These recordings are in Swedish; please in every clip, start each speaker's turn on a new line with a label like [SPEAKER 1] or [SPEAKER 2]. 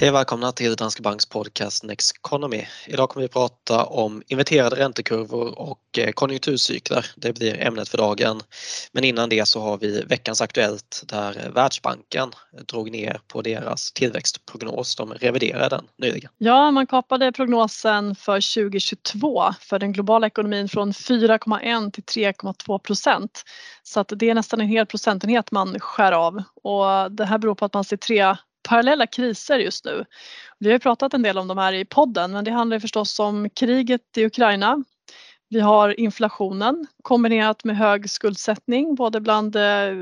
[SPEAKER 1] Hej och välkomna till Danske Banks podcast Next Economy. Idag kommer vi prata om inverterade räntekurvor och eh, konjunkturcykler. Det blir ämnet för dagen. Men innan det så har vi veckans Aktuellt där Världsbanken drog ner på deras tillväxtprognos. De reviderade den nyligen.
[SPEAKER 2] Ja, man kapade prognosen för 2022 för den globala ekonomin från 4,1 till 3,2 procent. Så att det är nästan en hel procentenhet man skär av och det här beror på att man ser tre parallella kriser just nu. Vi har pratat en del om de här i podden men det handlar förstås om kriget i Ukraina. Vi har inflationen kombinerat med hög skuldsättning både bland eh,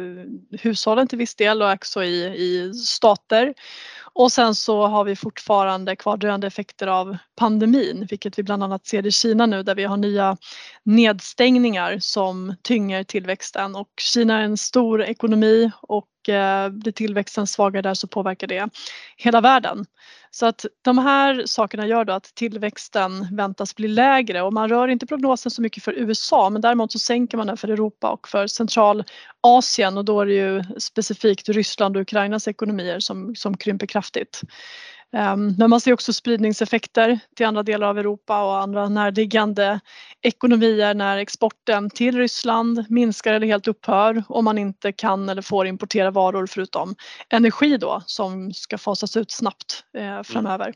[SPEAKER 2] hushållen till viss del och också i, i stater. Och sen så har vi fortfarande kvardröjande effekter av pandemin, vilket vi bland annat ser i Kina nu där vi har nya nedstängningar som tynger tillväxten och Kina är en stor ekonomi och eh, blir tillväxten svagare där så påverkar det hela världen. Så att de här sakerna gör då att tillväxten väntas bli lägre och man rör inte prognosen så mycket för USA men däremot så sänker man den för Europa och för Centralasien och då är det ju specifikt Ryssland och Ukrainas ekonomier som, som krymper kraftigt. Ehm, men man ser också spridningseffekter till andra delar av Europa och andra närliggande ekonomier när exporten till Ryssland minskar eller helt upphör om man inte kan eller får importera varor förutom energi då som ska fasas ut snabbt eh, framöver.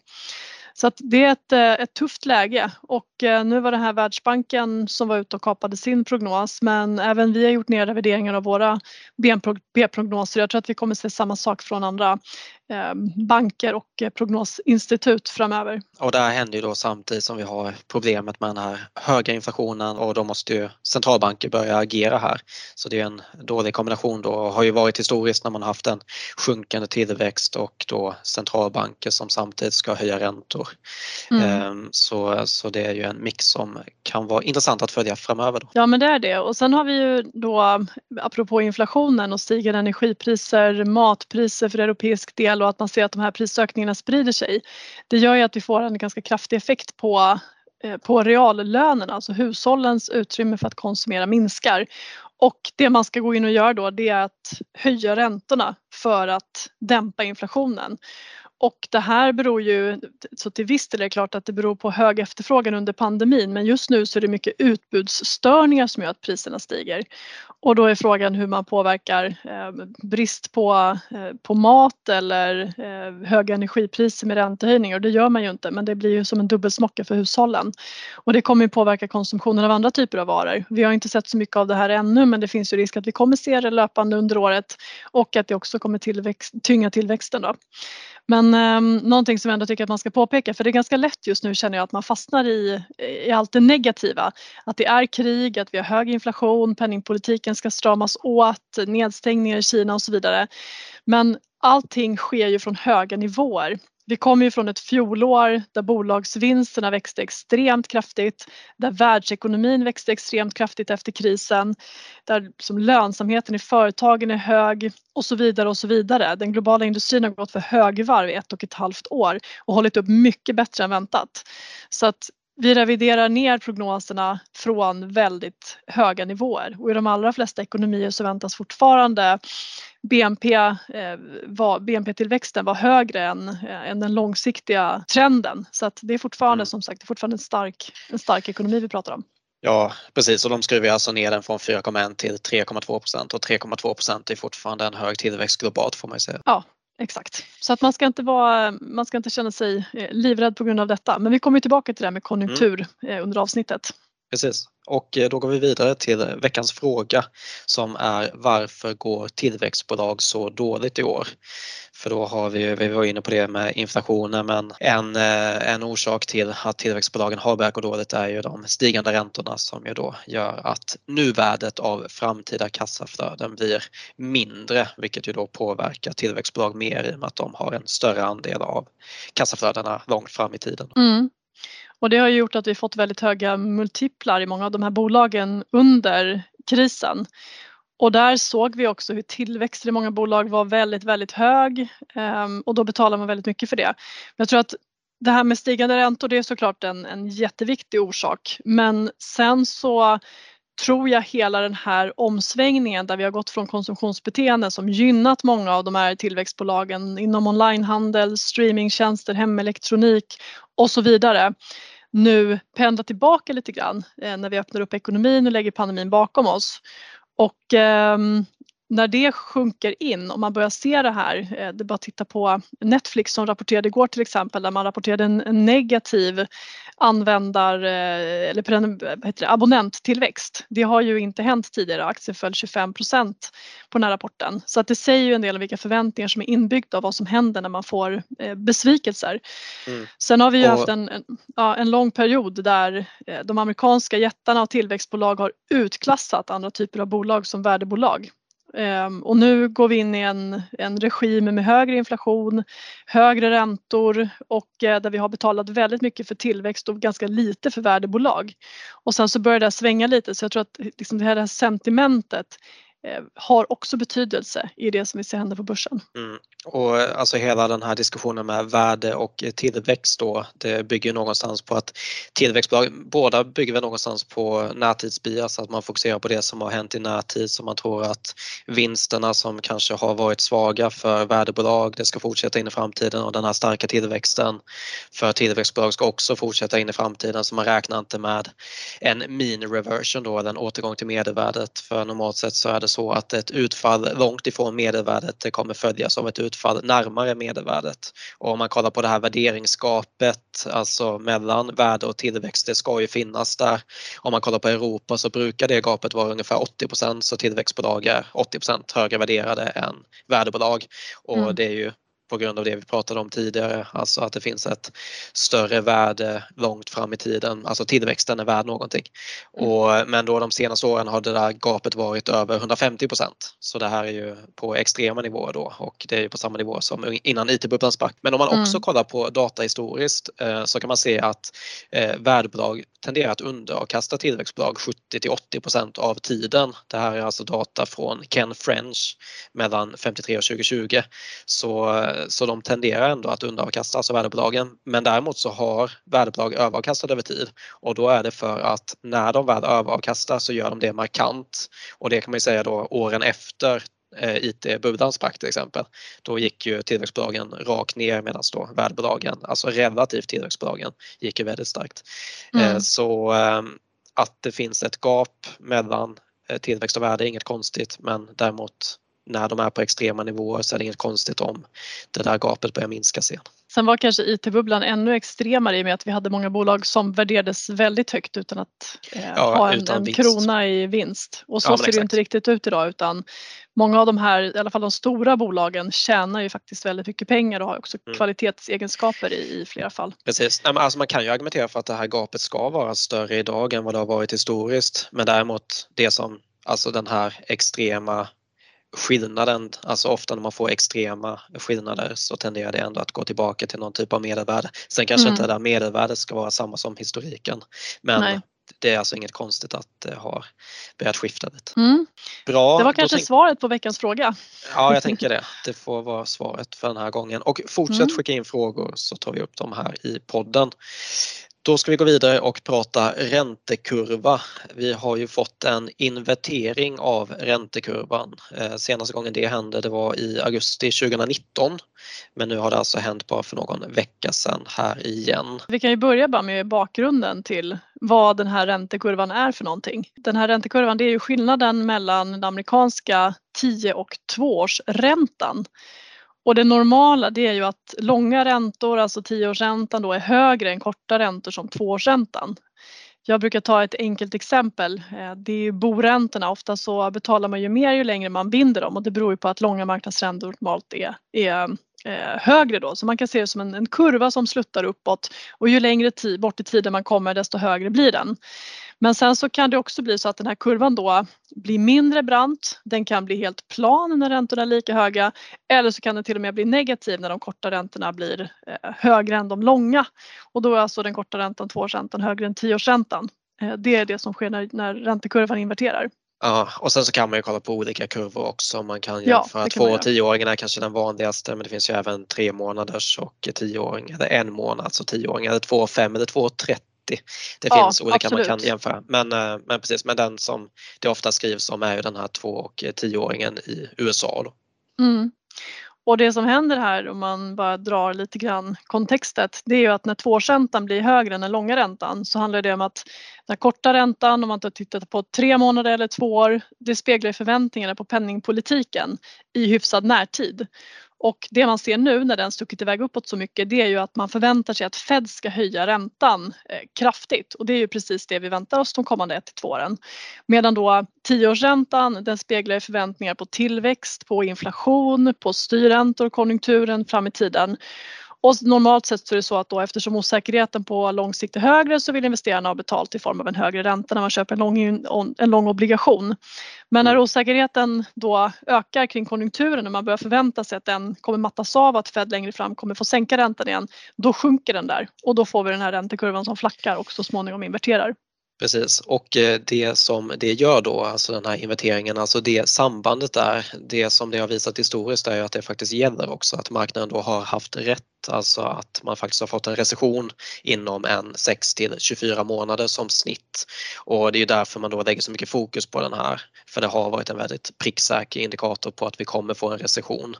[SPEAKER 2] Så att det är ett, eh, ett tufft läge och eh, nu var det här Världsbanken som var ute och kapade sin prognos men även vi har gjort ner revideringar av våra BNP-prognoser. Jag tror att vi kommer se samma sak från andra banker och prognosinstitut framöver.
[SPEAKER 1] Och det här händer ju då samtidigt som vi har problemet med den här höga inflationen och då måste ju centralbanker börja agera här. Så det är en dålig kombination då, har ju varit historiskt när man har haft en sjunkande tillväxt och då centralbanker som samtidigt ska höja räntor. Mm. Ehm, så, så det är ju en mix som kan vara intressant att följa framöver. Då.
[SPEAKER 2] Ja men det är det och sen har vi ju då apropå inflationen och stigande energipriser, matpriser för europeisk del och att man ser att de här prisökningarna sprider sig. Det gör ju att vi får en ganska kraftig effekt på eh, på reallönerna, alltså hushållens utrymme för att konsumera minskar. Och det man ska gå in och göra då det är att höja räntorna för att dämpa inflationen. Och det här beror ju, så till viss del är det klart att det beror på hög efterfrågan under pandemin men just nu så är det mycket utbudsstörningar som gör att priserna stiger. Och då är frågan hur man påverkar eh, brist på, eh, på mat eller eh, höga energipriser med räntehöjningar och det gör man ju inte men det blir ju som en dubbelsmocka för hushållen. Och det kommer ju påverka konsumtionen av andra typer av varor. Vi har inte sett så mycket av det här ännu men det finns ju risk att vi kommer se det löpande under året och att det också kommer tillväxt, tynga tillväxten. Då. Men eh, någonting som jag ändå tycker att man ska påpeka, för det är ganska lätt just nu känner jag att man fastnar i, i allt det negativa. Att det är krig, att vi har hög inflation, penningpolitiken ska stramas åt, nedstängningar i Kina och så vidare. Men allting sker ju från höga nivåer. Vi kommer ju från ett fjolår där bolagsvinsterna växte extremt kraftigt, där världsekonomin växte extremt kraftigt efter krisen, där som lönsamheten i företagen är hög och så vidare och så vidare. Den globala industrin har gått för högvarv i ett och ett halvt år och hållit upp mycket bättre än väntat. Så att vi reviderar ner prognoserna från väldigt höga nivåer och i de allra flesta ekonomier så väntas fortfarande BNP, eh, var, BNP-tillväxten var högre än, eh, än den långsiktiga trenden. Så att det är fortfarande mm. som sagt det är fortfarande en stark, en stark ekonomi vi pratar om.
[SPEAKER 1] Ja precis och de skruvar alltså ner den från 4,1 till 3,2 procent och 3,2 procent är fortfarande en hög tillväxt globalt får man ju säga.
[SPEAKER 2] Ja exakt. Så att man ska inte, vara, man ska inte känna sig eh, livrädd på grund av detta. Men vi kommer tillbaka till det här med konjunktur mm. under avsnittet.
[SPEAKER 1] Precis. Och eh, då går vi vidare till veckans fråga som är varför går tillväxtbolag så dåligt i år? För då har vi, vi var inne på det med inflationen men en, eh, en orsak till att tillväxtbolagen har börjat gå dåligt är ju de stigande räntorna som ju då gör att nuvärdet av framtida kassaflöden blir mindre vilket ju då påverkar tillväxtbolag mer i och med att de har en större andel av kassaflödena långt fram i tiden.
[SPEAKER 2] Mm. Och det har gjort att vi fått väldigt höga multiplar i många av de här bolagen under krisen. Och där såg vi också hur tillväxten i många bolag var väldigt, väldigt hög ehm, och då betalar man väldigt mycket för det. Jag tror att det här med stigande räntor det är såklart en, en jätteviktig orsak men sen så tror jag hela den här omsvängningen där vi har gått från konsumtionsbeteenden som gynnat många av de här tillväxtbolagen inom onlinehandel, streamingtjänster, hemelektronik och så vidare nu pendlar tillbaka lite grann eh, när vi öppnar upp ekonomin och lägger pandemin bakom oss. Och eh, när det sjunker in och man börjar se det här, eh, det är bara att titta på Netflix som rapporterade igår till exempel där man rapporterade en negativ användar eh, eller heter det, abonnenttillväxt. Det har ju inte hänt tidigare, aktien föll 25 procent på den här rapporten. Så att det säger ju en del om vilka förväntningar som är inbyggda och vad som händer när man får eh, besvikelser. Mm. Sen har vi ju och... haft en, en, ja, en lång period där de amerikanska jättarna och tillväxtbolag har utklassat andra typer av bolag som värdebolag. Ehm, och nu går vi in i en, en regim med högre inflation, högre räntor och eh, där vi har betalat väldigt mycket för tillväxt och ganska lite för värdebolag. Och sen så börjar det svänga lite så jag tror att liksom det här sentimentet Eh, har också betydelse i det som vi ser hända på börsen. Mm.
[SPEAKER 1] Och eh, alltså hela den här diskussionen med värde och eh, tillväxt då, det bygger någonstans på att tillväxtbolag, båda bygger väl någonstans på närtidsbias, att man fokuserar på det som har hänt i närtid så man tror att vinsterna som kanske har varit svaga för värdebolag, det ska fortsätta in i framtiden och den här starka tillväxten för tillväxtbolag ska också fortsätta in i framtiden så man räknar inte med en mean reversion då, eller en återgång till medelvärdet för normalt sett så är det så att ett utfall långt ifrån medelvärdet kommer följas av ett utfall närmare medelvärdet. Och om man kollar på det här värderingsgapet, alltså mellan värde och tillväxt, det ska ju finnas där. Om man kollar på Europa så brukar det gapet vara ungefär 80% så tillväxtbolag är 80% högre värderade än värdebolag. Och mm. det är ju på grund av det vi pratade om tidigare, alltså att det finns ett större värde långt fram i tiden, alltså tillväxten är värd någonting. Mm. Och, men då de senaste åren har det där gapet varit över 150% Så det här är ju på extrema nivåer då och det är ju på samma nivå som innan IT-bubblan sprack. Men om man också mm. kollar på datahistoriskt eh, så kan man se att eh, värdebolag tenderar att underavkasta tillväxtbolag 70 till 80% av tiden. Det här är alltså data från Ken French mellan 53 och 2020. Så, så de tenderar ändå att underavkasta, alltså värdebolagen. Men däremot så har värdebolag överavkastat över tid och då är det för att när de väl överavkastar så gör de det markant och det kan man ju säga då åren efter eh, IT-bubblan sprack till exempel. Då gick ju tillväxtbolagen rakt ner medan då värdebolagen, alltså relativt tillväxtbolagen, gick ju väldigt starkt. Eh, mm. Så ehm, att det finns ett gap mellan eh, tillväxt och värde är inget konstigt men däremot när de är på extrema nivåer så är det inget konstigt om det där gapet börjar minska sen.
[SPEAKER 2] Sen var kanske IT-bubblan ännu extremare i och med att vi hade många bolag som värderades väldigt högt utan att eh, ja, ha en, en krona i vinst. Och så ja, ser exakt. det inte riktigt ut idag utan många av de här, i alla fall de stora bolagen tjänar ju faktiskt väldigt mycket pengar och har också mm. kvalitetsegenskaper i, i flera fall.
[SPEAKER 1] Precis, alltså man kan ju argumentera för att det här gapet ska vara större idag än vad det har varit historiskt men däremot det som, alltså den här extrema skillnaden, alltså ofta när man får extrema skillnader så tenderar det ändå att gå tillbaka till någon typ av medelvärde. Sen kanske mm. inte det där medelvärdet ska vara samma som historiken men Nej. det är alltså inget konstigt att det har börjat skifta lite. Mm.
[SPEAKER 2] Bra. Det var kanske tänk... svaret på veckans fråga.
[SPEAKER 1] Ja, jag tänker det. Det får vara svaret för den här gången och fortsätt mm. skicka in frågor så tar vi upp dem här i podden. Då ska vi gå vidare och prata räntekurva. Vi har ju fått en invertering av räntekurvan. Eh, senaste gången det hände det var i augusti 2019 men nu har det alltså hänt bara för någon vecka sedan här igen.
[SPEAKER 2] Vi kan ju börja bara med bakgrunden till vad den här räntekurvan är för någonting. Den här räntekurvan det är ju skillnaden mellan den amerikanska 10 och 2-årsräntan och det normala det är ju att långa räntor, alltså tioårsräntan då är högre än korta räntor som tvåårsräntan. Jag brukar ta ett enkelt exempel. Eh, det är ju boräntorna. Ofta så betalar man ju mer ju längre man binder dem och det beror ju på att långa marknadsräntor normalt är, är eh, högre då. Så man kan se det som en, en kurva som sluttar uppåt och ju längre tid, bort i tiden man kommer desto högre blir den. Men sen så kan det också bli så att den här kurvan då blir mindre brant. Den kan bli helt plan när räntorna är lika höga eller så kan den till och med bli negativ när de korta räntorna blir eh, högre än de långa. Och då är alltså den korta räntan, tvåårsräntan, högre än tioårsräntan. Eh, det är det som sker när, när räntekurvan inverterar.
[SPEAKER 1] Ja, och sen så kan man ju kolla på olika kurvor också. Man kan jämföra ja, två och tioåringen är kanske den vanligaste men det finns ju även tre månaders och tioåring eller en månad, så tioåring eller två och fem eller två och trettio Det ja, finns olika absolut. man kan jämföra. Men, eh, men precis, men den som det ofta skrivs om är ju den här två och tioåringen i USA.
[SPEAKER 2] Mm. Och det som händer här om man bara drar lite grann kontextet det är ju att när tvåårsräntan blir högre än den långa räntan så handlar det om att den korta räntan om man tittar på tre månader eller två år det speglar förväntningarna på penningpolitiken i hyfsad närtid. Och det man ser nu när den stuckit iväg uppåt så mycket det är ju att man förväntar sig att Fed ska höja räntan eh, kraftigt och det är ju precis det vi väntar oss de kommande 1 till 2 åren. Medan då tioårsräntan den speglar förväntningar på tillväxt, på inflation, på styrräntor, konjunkturen fram i tiden. Och normalt sett så är det så att då eftersom osäkerheten på lång sikt är högre så vill investerarna ha betalt i form av en högre ränta när man köper en lång, en lång obligation. Men när mm. osäkerheten då ökar kring konjunkturen och man börjar förvänta sig att den kommer mattas av att Fed längre fram kommer få sänka räntan igen, då sjunker den där och då får vi den här räntekurvan som flackar och så småningom inverterar.
[SPEAKER 1] Precis och eh, det som det gör då, alltså den här inventeringen, alltså det sambandet där, det som det har visat historiskt är att det faktiskt gäller också att marknaden då har haft rätt, alltså att man faktiskt har fått en recession inom en 6 till 24 månader som snitt. Och det är därför man då lägger så mycket fokus på den här, för det har varit en väldigt pricksäker indikator på att vi kommer få en recession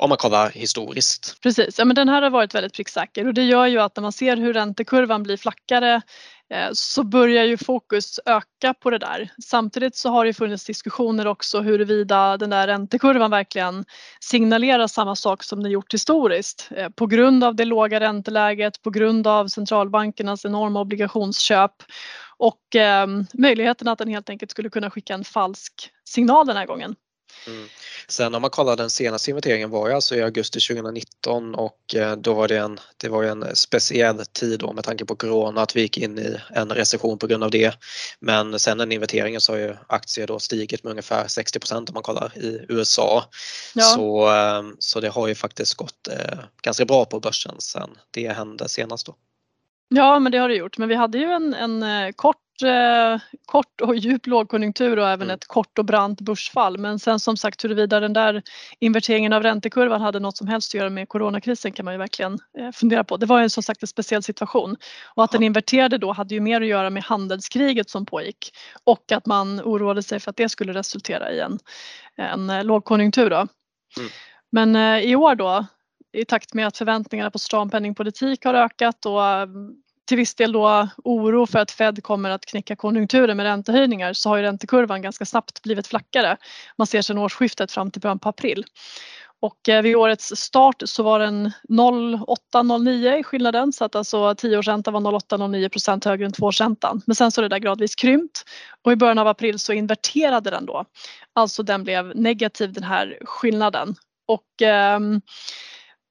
[SPEAKER 1] om man kollar historiskt.
[SPEAKER 2] Precis, ja men den här har varit väldigt pricksäker och det gör ju att när man ser hur räntekurvan blir flackare eh, så börjar ju fokus öka på det där. Samtidigt så har det funnits diskussioner också huruvida den där räntekurvan verkligen signalerar samma sak som den gjort historiskt. Eh, på grund av det låga ränteläget, på grund av centralbankernas enorma obligationsköp och eh, möjligheten att den helt enkelt skulle kunna skicka en falsk signal den här gången.
[SPEAKER 1] Mm. Sen om man kollar den senaste inventeringen var ju alltså i augusti 2019 och eh, då var det en, det var en speciell tid då med tanke på Corona att vi gick in i en recession på grund av det. Men sen den inventeringen så har ju aktier då stigit med ungefär 60 om man kollar i USA. Ja. Så, eh, så det har ju faktiskt gått eh, ganska bra på börsen sen det hände senast då.
[SPEAKER 2] Ja men det har det gjort men vi hade ju en, en kort eh, kort och djup lågkonjunktur och även mm. ett kort och brant börsfall. Men sen som sagt huruvida den där inverteringen av räntekurvan hade något som helst att göra med coronakrisen kan man ju verkligen eh, fundera på. Det var ju som sagt en speciell situation och att den inverterade då hade ju mer att göra med handelskriget som pågick och att man oroade sig för att det skulle resultera i en, en eh, lågkonjunktur. Då. Mm. Men eh, i år då i takt med att förväntningarna på stram penningpolitik har ökat och till viss del då oro för att Fed kommer att knäcka konjunkturen med räntehöjningar så har ju räntekurvan ganska snabbt blivit flackare. Man ser sedan årsskiftet fram till början på april. Och eh, vid årets start så var den 0,809 i skillnaden så att alltså 10-årsräntan var 0,809 procent högre än 2-årsräntan. Men sen så har det där gradvis krympt och i början av april så inverterade den då. Alltså den blev negativ den här skillnaden. Och eh,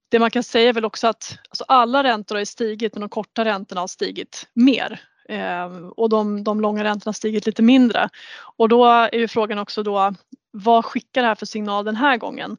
[SPEAKER 2] det man kan säga är väl också att alltså alla räntor har stigit men de korta räntorna har stigit mer. Eh, och de, de långa räntorna har stigit lite mindre. Och då är ju frågan också då vad skickar det här för signal den här gången?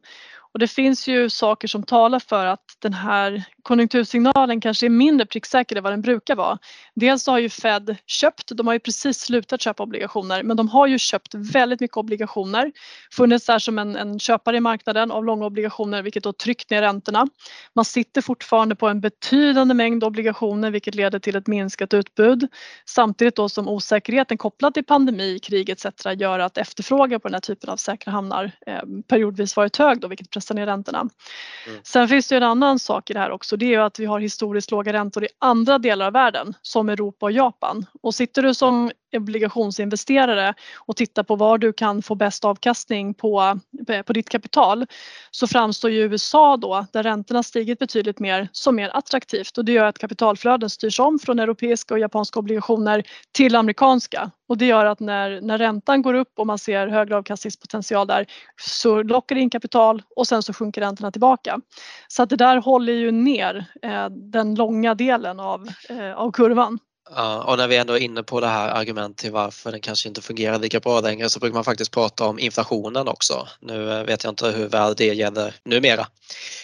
[SPEAKER 2] Och det finns ju saker som talar för att den här konjunktursignalen kanske är mindre pricksäker än vad den brukar vara. Dels så har ju Fed köpt, de har ju precis slutat köpa obligationer, men de har ju köpt väldigt mycket obligationer. Funnits där som en, en köpare i marknaden av långa obligationer vilket då tryckt ner räntorna. Man sitter fortfarande på en betydande mängd obligationer vilket leder till ett minskat utbud. Samtidigt då som osäkerheten kopplat till pandemi, krig etc. gör att efterfrågan på den här typen av säkra hamnar eh, periodvis varit hög då, vilket pressa ner räntorna. Mm. Sen finns det en annan sak i det här också. Det är att vi har historiskt låga räntor i andra delar av världen som Europa och Japan. Och sitter du som obligationsinvesterare och tittar på var du kan få bäst avkastning på, på ditt kapital så framstår ju USA då, där räntorna stigit betydligt mer, som mer attraktivt och det gör att kapitalflöden styrs om från europeiska och japanska obligationer till amerikanska och det gör att när, när räntan går upp och man ser högre avkastningspotential där så lockar det in kapital och sen så sjunker räntorna tillbaka. Så att det där håller ju ner eh, den långa delen av, eh, av kurvan.
[SPEAKER 1] Uh, och när vi ändå är inne på det här argumentet till varför den kanske inte fungerar lika bra längre så brukar man faktiskt prata om inflationen också. Nu eh, vet jag inte hur väl det gäller numera.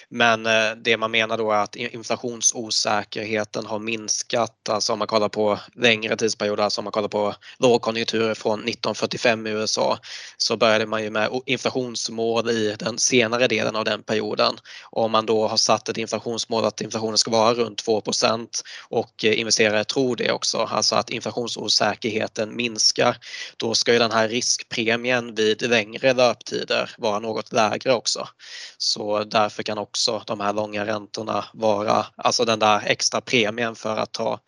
[SPEAKER 1] Men uh, det man menar då är att inflationsosäkerheten har minskat, alltså om man kollar på längre tidsperioder, alltså om man kollar på lågkonjunkturer från 1945 i USA så började man ju med inflationsmål i den senare delen av den perioden. Och om man då har satt ett inflationsmål att inflationen ska vara runt 2% och eh, investerare tror det också, alltså att inflationsosäkerheten minskar, då ska ju den här riskpremien vid längre löptider vara något lägre också. Så därför kan också de här långa räntorna vara, alltså den där extra premien för att ta,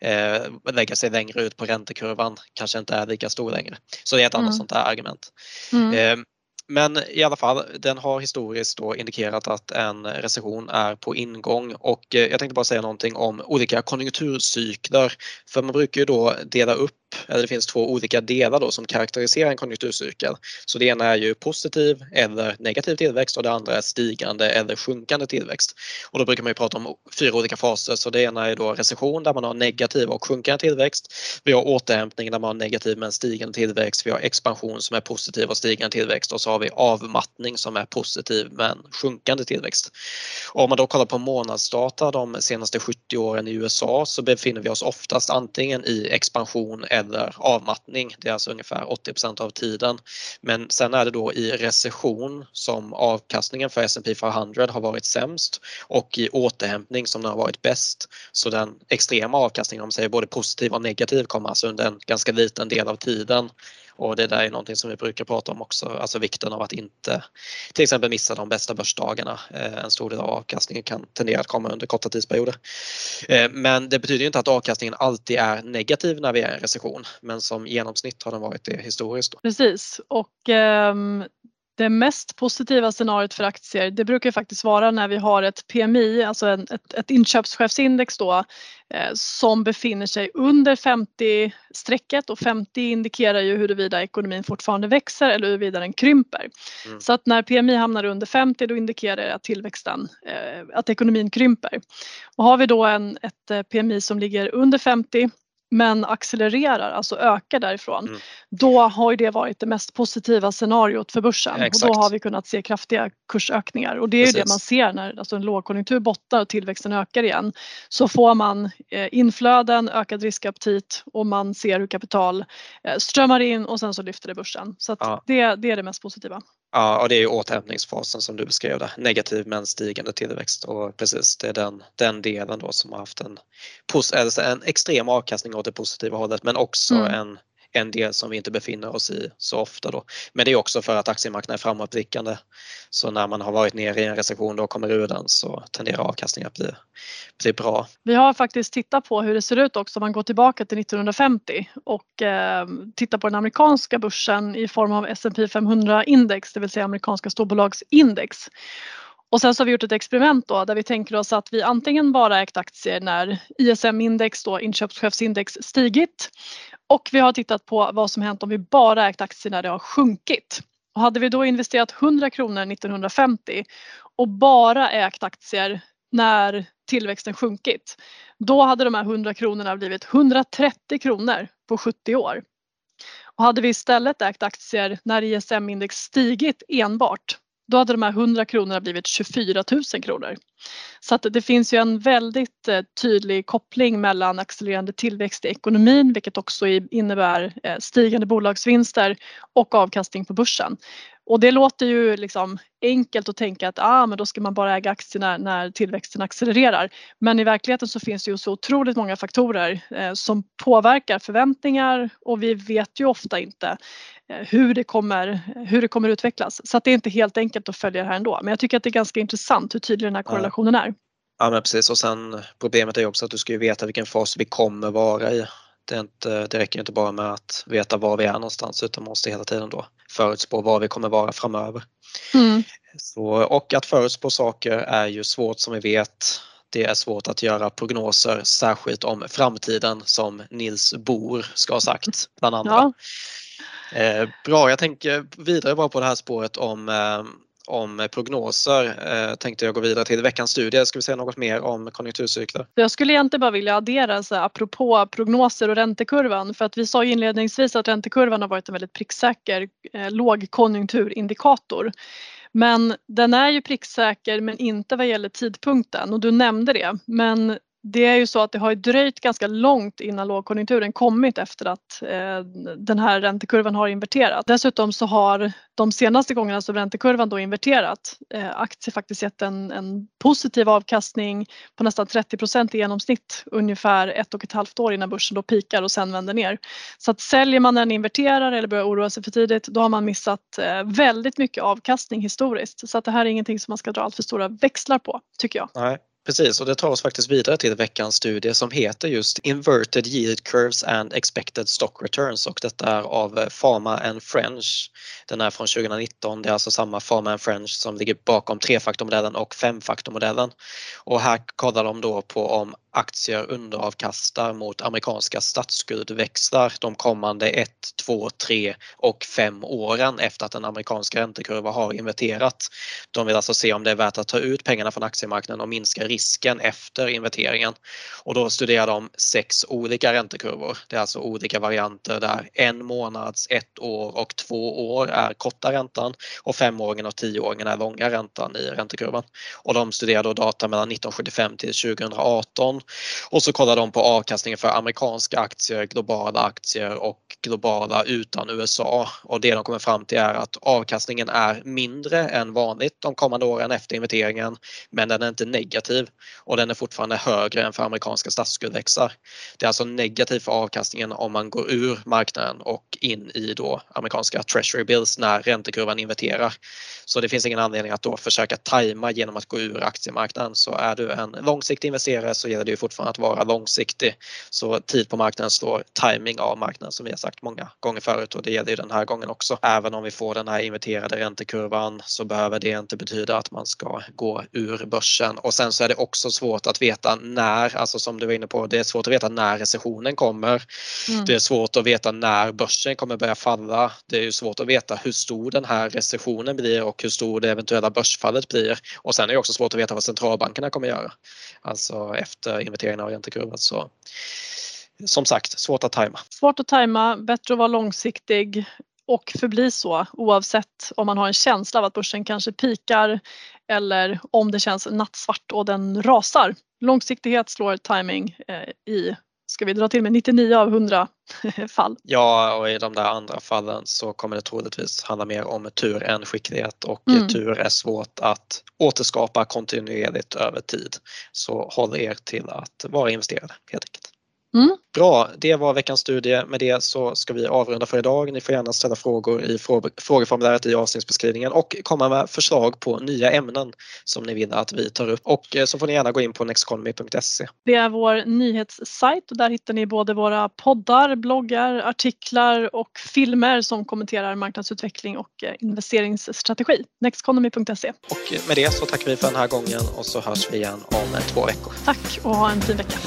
[SPEAKER 1] eh, lägga sig längre ut på räntekurvan kanske inte är lika stor längre. Så det är ett mm. annat sånt där argument. Mm. Eh, men i alla fall, den har historiskt då indikerat att en recession är på ingång och eh, jag tänkte bara säga någonting om olika konjunkturcykler. För man brukar ju då dela upp eller det finns två olika delar då som karaktäriserar en konjunkturcykel. Så det ena är ju positiv eller negativ tillväxt och det andra är stigande eller sjunkande tillväxt. Och då brukar man ju prata om fyra olika faser. Så det ena är då recession där man har negativ och sjunkande tillväxt. Vi har återhämtning där man har negativ men stigande tillväxt. Vi har expansion som är positiv och stigande tillväxt och så har vi avmattning som är positiv men sjunkande tillväxt. Och om man då kollar på månadsdata de senaste 70 åren i USA så befinner vi oss oftast antingen i expansion eller avmattning. Det är alltså ungefär 80% av tiden. Men sen är det då i recession som avkastningen för S&P 500 har varit sämst och i återhämtning som den har varit bäst. Så den extrema avkastningen, om man säger både positiv och negativ, kommer alltså under en ganska liten del av tiden. Och det där är någonting som vi brukar prata om också, alltså vikten av att inte till exempel missa de bästa börsdagarna. Eh, en stor del av avkastningen kan tendera att komma under korta tidsperioder. Eh, men det betyder inte att avkastningen alltid är negativ när vi är i en recession, men som genomsnitt har den varit det historiskt.
[SPEAKER 2] Precis och um det mest positiva scenariot för aktier det brukar faktiskt vara när vi har ett PMI, alltså en, ett, ett inköpschefsindex då eh, som befinner sig under 50-strecket och 50 indikerar ju huruvida ekonomin fortfarande växer eller huruvida den krymper. Mm. Så att när PMI hamnar under 50 då indikerar det att tillväxten, eh, att ekonomin krymper. Och har vi då en, ett eh, PMI som ligger under 50 men accelererar, alltså ökar därifrån, mm. då har det varit det mest positiva scenariot för börsen ja, och då har vi kunnat se kraftiga kursökningar och det är ju det man ser när alltså en lågkonjunktur bottnar och tillväxten ökar igen. Så får man eh, inflöden, ökad riskaptit och man ser hur kapital eh, strömmar in och sen så lyfter det börsen. Så ja. det, det är det mest positiva.
[SPEAKER 1] Ja, och det är ju återhämtningsfasen som du beskrev där. Negativ men stigande tillväxt och precis det är den, den delen då som har haft en, alltså en extrem avkastning åt det positiva hållet men också mm. en en del som vi inte befinner oss i så ofta då. Men det är också för att aktiemarknaden är framåtblickande. Så när man har varit nere i en recession och kommer ur den så tenderar avkastningen att bli, bli bra.
[SPEAKER 2] Vi har faktiskt tittat på hur det ser ut också om man går tillbaka till 1950 och eh, tittar på den amerikanska börsen i form av S&P 500 index, det vill säga amerikanska storbolagsindex. Och sen så har vi gjort ett experiment då där vi tänker oss att vi antingen bara ägt aktier när ISM-index, då inköpschefsindex, stigit och vi har tittat på vad som hänt om vi bara ägt aktier när det har sjunkit. Och hade vi då investerat 100 kronor 1950 och bara ägt aktier när tillväxten sjunkit, då hade de här 100 kronorna blivit 130 kronor på 70 år. Och hade vi istället ägt aktier när ISM-index stigit enbart, då hade de här 100 kronorna blivit 24 000 kronor. Så att det finns ju en väldigt eh, tydlig koppling mellan accelererande tillväxt i ekonomin, vilket också innebär eh, stigande bolagsvinster och avkastning på börsen. Och det låter ju liksom enkelt att tänka att ah, men då ska man bara äga aktier när, tillväxten accelererar. Men i verkligheten så finns det ju så otroligt många faktorer eh, som påverkar förväntningar och vi vet ju ofta inte eh, hur, det kommer, hur det kommer utvecklas. Så det är inte helt enkelt att följa det här ändå. Men jag tycker att det är ganska intressant hur tydlig den här korrelationen är.
[SPEAKER 1] Ja men precis och sen problemet är ju också att du ska ju veta vilken fas vi kommer vara i. Det, är inte, det räcker inte bara med att veta var vi är någonstans utan måste hela tiden då förutspå var vi kommer vara framöver. Mm. Så, och att förutspå saker är ju svårt som vi vet. Det är svårt att göra prognoser, särskilt om framtiden som Nils Bohr ska ha sagt bland andra. Ja. Eh, bra, jag tänker vidare bara på det här spåret om eh, om prognoser eh, tänkte jag gå vidare till veckans studie. Ska vi säga något mer om konjunkturcykler?
[SPEAKER 2] Jag skulle egentligen bara vilja addera så här, apropå prognoser och räntekurvan för att vi sa inledningsvis att räntekurvan har varit en väldigt pricksäker eh, lågkonjunkturindikator. Men den är ju pricksäker men inte vad gäller tidpunkten och du nämnde det. Men det är ju så att det har dröjt ganska långt innan lågkonjunkturen kommit efter att eh, den här räntekurvan har inverterat. Dessutom så har de senaste gångerna som räntekurvan då inverterat eh, aktier faktiskt gett en, en positiv avkastning på nästan 30 procent i genomsnitt ungefär ett och ett halvt år innan börsen då pikar och sen vänder ner. Så att säljer man en inverterar eller börjar oroa sig för tidigt då har man missat eh, väldigt mycket avkastning historiskt. Så att det här är ingenting som man ska dra allt för stora växlar på tycker jag.
[SPEAKER 1] Nej. Precis, och det tar oss faktiskt vidare till veckans studie som heter just Inverted Yield Curves and Expected Stock Returns och detta är av eh, Pharma and French. Den är från 2019, det är alltså samma Pharma and French som ligger bakom trefaktormodellen och femfaktormodellen. Och här kollar de då på om aktier underavkastar mot amerikanska statsskuldväxlar de kommande 1, 2, 3 och 5 åren efter att den amerikanska räntekurvan har inverterat. De vill alltså se om det är värt att ta ut pengarna från aktiemarknaden och minska risken efter inverteringen. Och då studerar de sex olika räntekurvor. Det är alltså olika varianter där en månads, ett år och två år är korta räntan och femåringen och tioåringen är långa räntan i räntekurvan. Och de studerar då data mellan 1975 till 2018 och så kollar de på avkastningen för amerikanska aktier, globala aktier och globala utan USA. Och det de kommer fram till är att avkastningen är mindre än vanligt de kommande åren efter investeringen men den är inte negativ och den är fortfarande högre än för amerikanska statsskuldväxlar. Det är alltså negativt för avkastningen om man går ur marknaden och in i då amerikanska treasury bills när räntekurvan inverterar. Så det finns ingen anledning att då försöka tajma genom att gå ur aktiemarknaden. Så är du en långsiktig investerare så gäller det fortfarande att vara långsiktig. Så tid på marknaden slår timing av marknaden som vi har sagt många gånger förut och det gäller ju den här gången också. Även om vi får den här inverterade räntekurvan så behöver det inte betyda att man ska gå ur börsen. Och sen så är det också svårt att veta när, alltså som du var inne på, det är svårt att veta när recessionen kommer. Mm. Det är svårt att veta när börsen kommer börja falla. Det är ju svårt att veta hur stor den här recessionen blir och hur stor det eventuella börsfallet blir. Och sen är det också svårt att veta vad centralbankerna kommer göra. Alltså efter Eh, inventeringen av räntekurvan. Så som sagt, svårt att tajma.
[SPEAKER 2] Svårt att tajma, bättre att vara långsiktig och förbli så oavsett om man har en känsla av att börsen kanske pikar eller om det känns nattsvart och den rasar. Långsiktighet slår timing eh, i ska vi dra till med 99 av 100 fall.
[SPEAKER 1] Ja, och i de där andra fallen så kommer det troligtvis handla mer om tur än skicklighet och mm. tur är svårt att återskapa kontinuerligt över tid. Så håll er till att vara investerade helt enkelt. Mm. Bra, det var veckans studie. Med det så ska vi avrunda för idag. Ni får gärna ställa frågor i frågeformuläret i avsnittsbeskrivningen och komma med förslag på nya ämnen som ni vill att vi tar upp. Och eh, så får ni gärna gå in på nexteconomy.se.
[SPEAKER 2] Det är vår nyhetssajt och där hittar ni både våra poddar, bloggar, artiklar och filmer som kommenterar marknadsutveckling och eh, investeringsstrategi. Nexteconomy.se.
[SPEAKER 1] Och med det så tackar vi för den här gången och så hörs vi igen om två veckor.
[SPEAKER 2] Tack och ha en fin vecka.